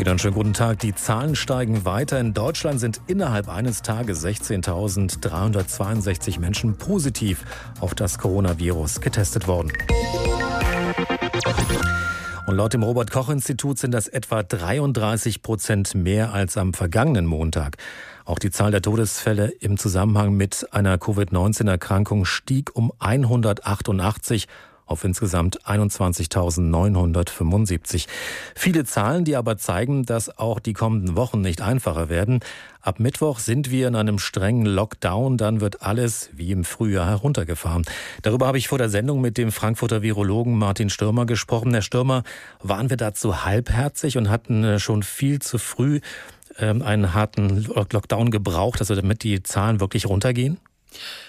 Wieder einen schönen guten Tag. Die Zahlen steigen weiter. In Deutschland sind innerhalb eines Tages 16.362 Menschen positiv auf das Coronavirus getestet worden. Und laut dem Robert-Koch-Institut sind das etwa 33 Prozent mehr als am vergangenen Montag. Auch die Zahl der Todesfälle im Zusammenhang mit einer Covid-19-Erkrankung stieg um 188 auf insgesamt 21.975. Viele Zahlen, die aber zeigen, dass auch die kommenden Wochen nicht einfacher werden. Ab Mittwoch sind wir in einem strengen Lockdown, dann wird alles wie im Frühjahr heruntergefahren. Darüber habe ich vor der Sendung mit dem Frankfurter Virologen Martin Stürmer gesprochen. Herr Stürmer, waren wir dazu halbherzig und hatten äh, schon viel zu früh ähm, einen harten Lockdown gebraucht, also damit die Zahlen wirklich runtergehen?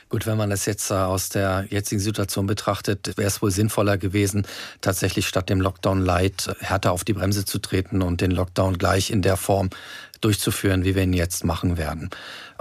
Gut, wenn man das jetzt äh, aus der jetzigen Situation betrachtet, wäre es wohl sinnvoller gewesen, tatsächlich statt dem Lockdown Light härter auf die Bremse zu treten und den Lockdown gleich in der Form durchzuführen, wie wir ihn jetzt machen werden.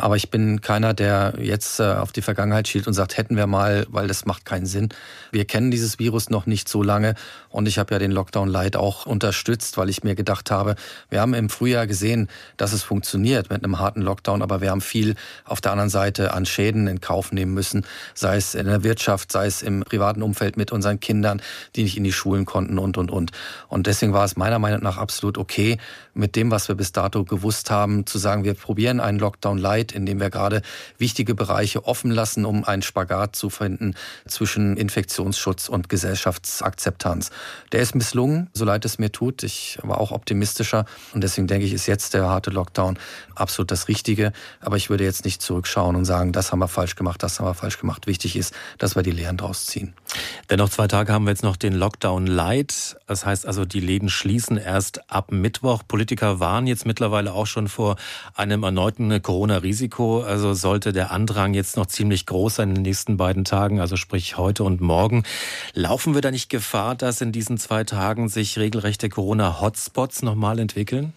Aber ich bin keiner, der jetzt äh, auf die Vergangenheit schielt und sagt, hätten wir mal, weil das macht keinen Sinn. Wir kennen dieses Virus noch nicht so lange und ich habe ja den Lockdown Light auch unterstützt, weil ich mir gedacht habe, wir haben im Frühjahr gesehen, dass es funktioniert mit einem harten Lockdown, aber wir haben viel auf der anderen Seite an Schäden in Kauf nehmen müssen, sei es in der Wirtschaft, sei es im privaten Umfeld mit unseren Kindern, die nicht in die Schulen konnten und, und, und. Und deswegen war es meiner Meinung nach absolut okay, mit dem, was wir bis dato gewusst haben, zu sagen, wir probieren einen Lockdown Light, indem wir gerade wichtige Bereiche offen lassen, um einen Spagat zu finden zwischen Infektionsschutz und Gesellschaftsakzeptanz. Der ist misslungen, so leid es mir tut. Ich war auch optimistischer und deswegen denke ich, ist jetzt der harte Lockdown absolut das Richtige. Aber ich würde jetzt nicht zurückschauen und sagen, das haben wir falsch gemacht, das haben wir falsch gemacht. Wichtig ist, dass wir die Lehren draus ziehen. Dennoch zwei Tage haben wir jetzt noch den Lockdown Light. Das heißt also, die Läden schließen erst ab Mittwoch. Politiker waren jetzt mittlerweile auch schon vor einem erneuten Corona-Risiko. Also sollte der Andrang jetzt noch ziemlich groß sein in den nächsten beiden Tagen, also sprich heute und morgen. Laufen wir da nicht Gefahr, dass in diesen zwei Tagen sich regelrechte Corona-Hotspots nochmal entwickeln?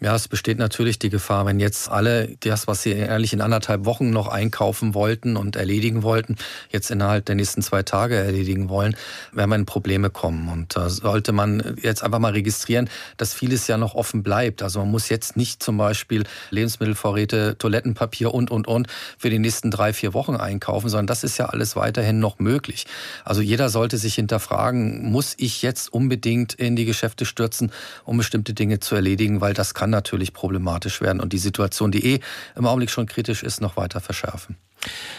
Ja, es besteht natürlich die Gefahr, wenn jetzt alle das, was sie ehrlich in anderthalb Wochen noch einkaufen wollten und erledigen wollten, jetzt innerhalb der nächsten zwei Tage erledigen wollen, werden wir in Probleme kommen. Und da sollte man jetzt einfach mal registrieren, dass vieles ja noch offen bleibt. Also man muss jetzt nicht zum Beispiel Lebensmittelvorräte, Toilettenpapier und, und, und für die nächsten drei, vier Wochen einkaufen, sondern das ist ja alles weiterhin noch möglich. Also jeder sollte sich hinterfragen, muss ich jetzt unbedingt in die Geschäfte stürzen, um bestimmte Dinge zu erledigen, weil das kann natürlich problematisch werden und die Situation, die eh im Augenblick schon kritisch ist, noch weiter verschärfen.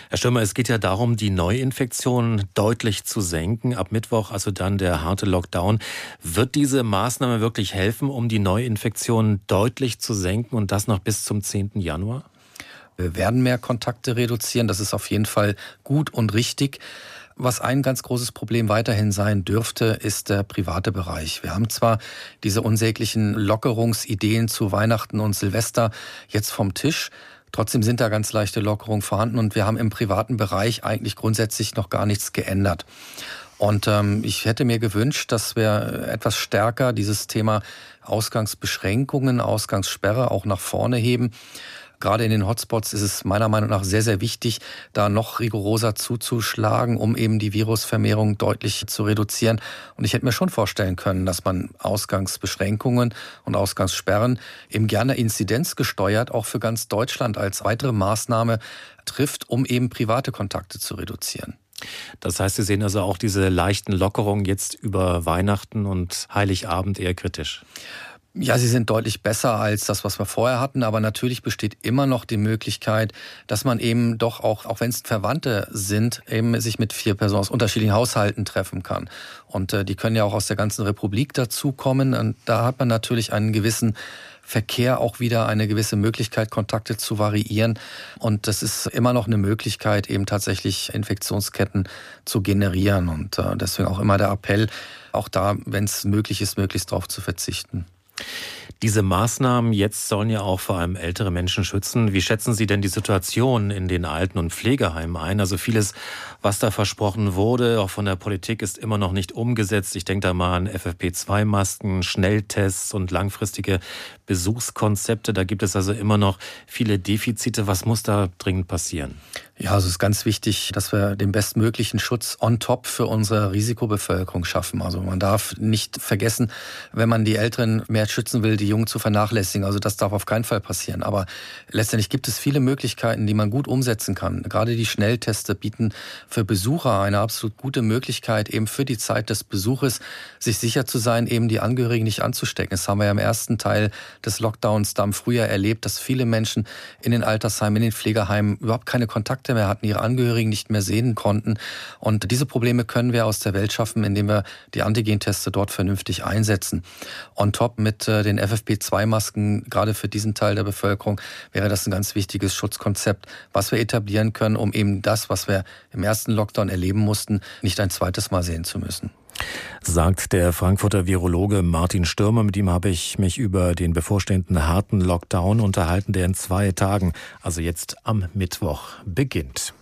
Herr Stürmer, es geht ja darum, die Neuinfektionen deutlich zu senken. Ab Mittwoch, also dann der harte Lockdown. Wird diese Maßnahme wirklich helfen, um die Neuinfektionen deutlich zu senken und das noch bis zum 10. Januar? Wir werden mehr Kontakte reduzieren. Das ist auf jeden Fall gut und richtig. Was ein ganz großes Problem weiterhin sein dürfte, ist der private Bereich. Wir haben zwar diese unsäglichen Lockerungsideen zu Weihnachten und Silvester jetzt vom Tisch, Trotzdem sind da ganz leichte Lockerungen vorhanden und wir haben im privaten Bereich eigentlich grundsätzlich noch gar nichts geändert. Und ähm, ich hätte mir gewünscht, dass wir etwas stärker dieses Thema Ausgangsbeschränkungen, Ausgangssperre auch nach vorne heben. Gerade in den Hotspots ist es meiner Meinung nach sehr, sehr wichtig, da noch rigoroser zuzuschlagen, um eben die Virusvermehrung deutlich zu reduzieren. Und ich hätte mir schon vorstellen können, dass man Ausgangsbeschränkungen und Ausgangssperren eben gerne inzidenzgesteuert auch für ganz Deutschland als weitere Maßnahme trifft, um eben private Kontakte zu reduzieren. Das heißt, Sie sehen also auch diese leichten Lockerungen jetzt über Weihnachten und Heiligabend eher kritisch. Ja, sie sind deutlich besser als das, was wir vorher hatten, aber natürlich besteht immer noch die Möglichkeit, dass man eben doch auch, auch wenn es Verwandte sind, eben sich mit vier Personen aus unterschiedlichen Haushalten treffen kann. Und äh, die können ja auch aus der ganzen Republik dazukommen. Und da hat man natürlich einen gewissen Verkehr auch wieder eine gewisse Möglichkeit, Kontakte zu variieren. Und das ist immer noch eine Möglichkeit, eben tatsächlich Infektionsketten zu generieren. Und äh, deswegen auch immer der Appell, auch da, wenn es möglich ist, möglichst darauf zu verzichten. Diese Maßnahmen jetzt sollen ja auch vor allem ältere Menschen schützen. Wie schätzen Sie denn die Situation in den Alten- und Pflegeheimen ein? Also vieles, was da versprochen wurde, auch von der Politik, ist immer noch nicht umgesetzt. Ich denke da mal an FFP2-Masken, Schnelltests und langfristige Besuchskonzepte. Da gibt es also immer noch viele Defizite. Was muss da dringend passieren? Ja, also es ist ganz wichtig, dass wir den bestmöglichen Schutz on top für unsere Risikobevölkerung schaffen. Also man darf nicht vergessen, wenn man die Älteren mehr schützen will, die Jungen zu vernachlässigen. Also das darf auf keinen Fall passieren. Aber letztendlich gibt es viele Möglichkeiten, die man gut umsetzen kann. Gerade die Schnellteste bieten für Besucher eine absolut gute Möglichkeit, eben für die Zeit des Besuches sich sicher zu sein, eben die Angehörigen nicht anzustecken. Das haben wir ja im ersten Teil des Lockdowns da im Frühjahr erlebt, dass viele Menschen in den Altersheimen, in den Pflegeheimen überhaupt keine Kontakte Kontakte mehr hatten, ihre Angehörigen nicht mehr sehen konnten. Und diese Probleme können wir aus der Welt schaffen, indem wir die Antigenteste dort vernünftig einsetzen. On top mit äh, den FFP2-Masken, gerade für diesen Teil der Bevölkerung, wäre das ein ganz wichtiges Schutzkonzept, was wir etablieren können, um eben das, was wir im ersten Lockdown erleben mussten, nicht ein zweites Mal sehen zu müssen sagt der Frankfurter Virologe Martin Stürmer. Mit ihm habe ich mich über den bevorstehenden harten Lockdown unterhalten, der in zwei Tagen, also jetzt am Mittwoch, beginnt.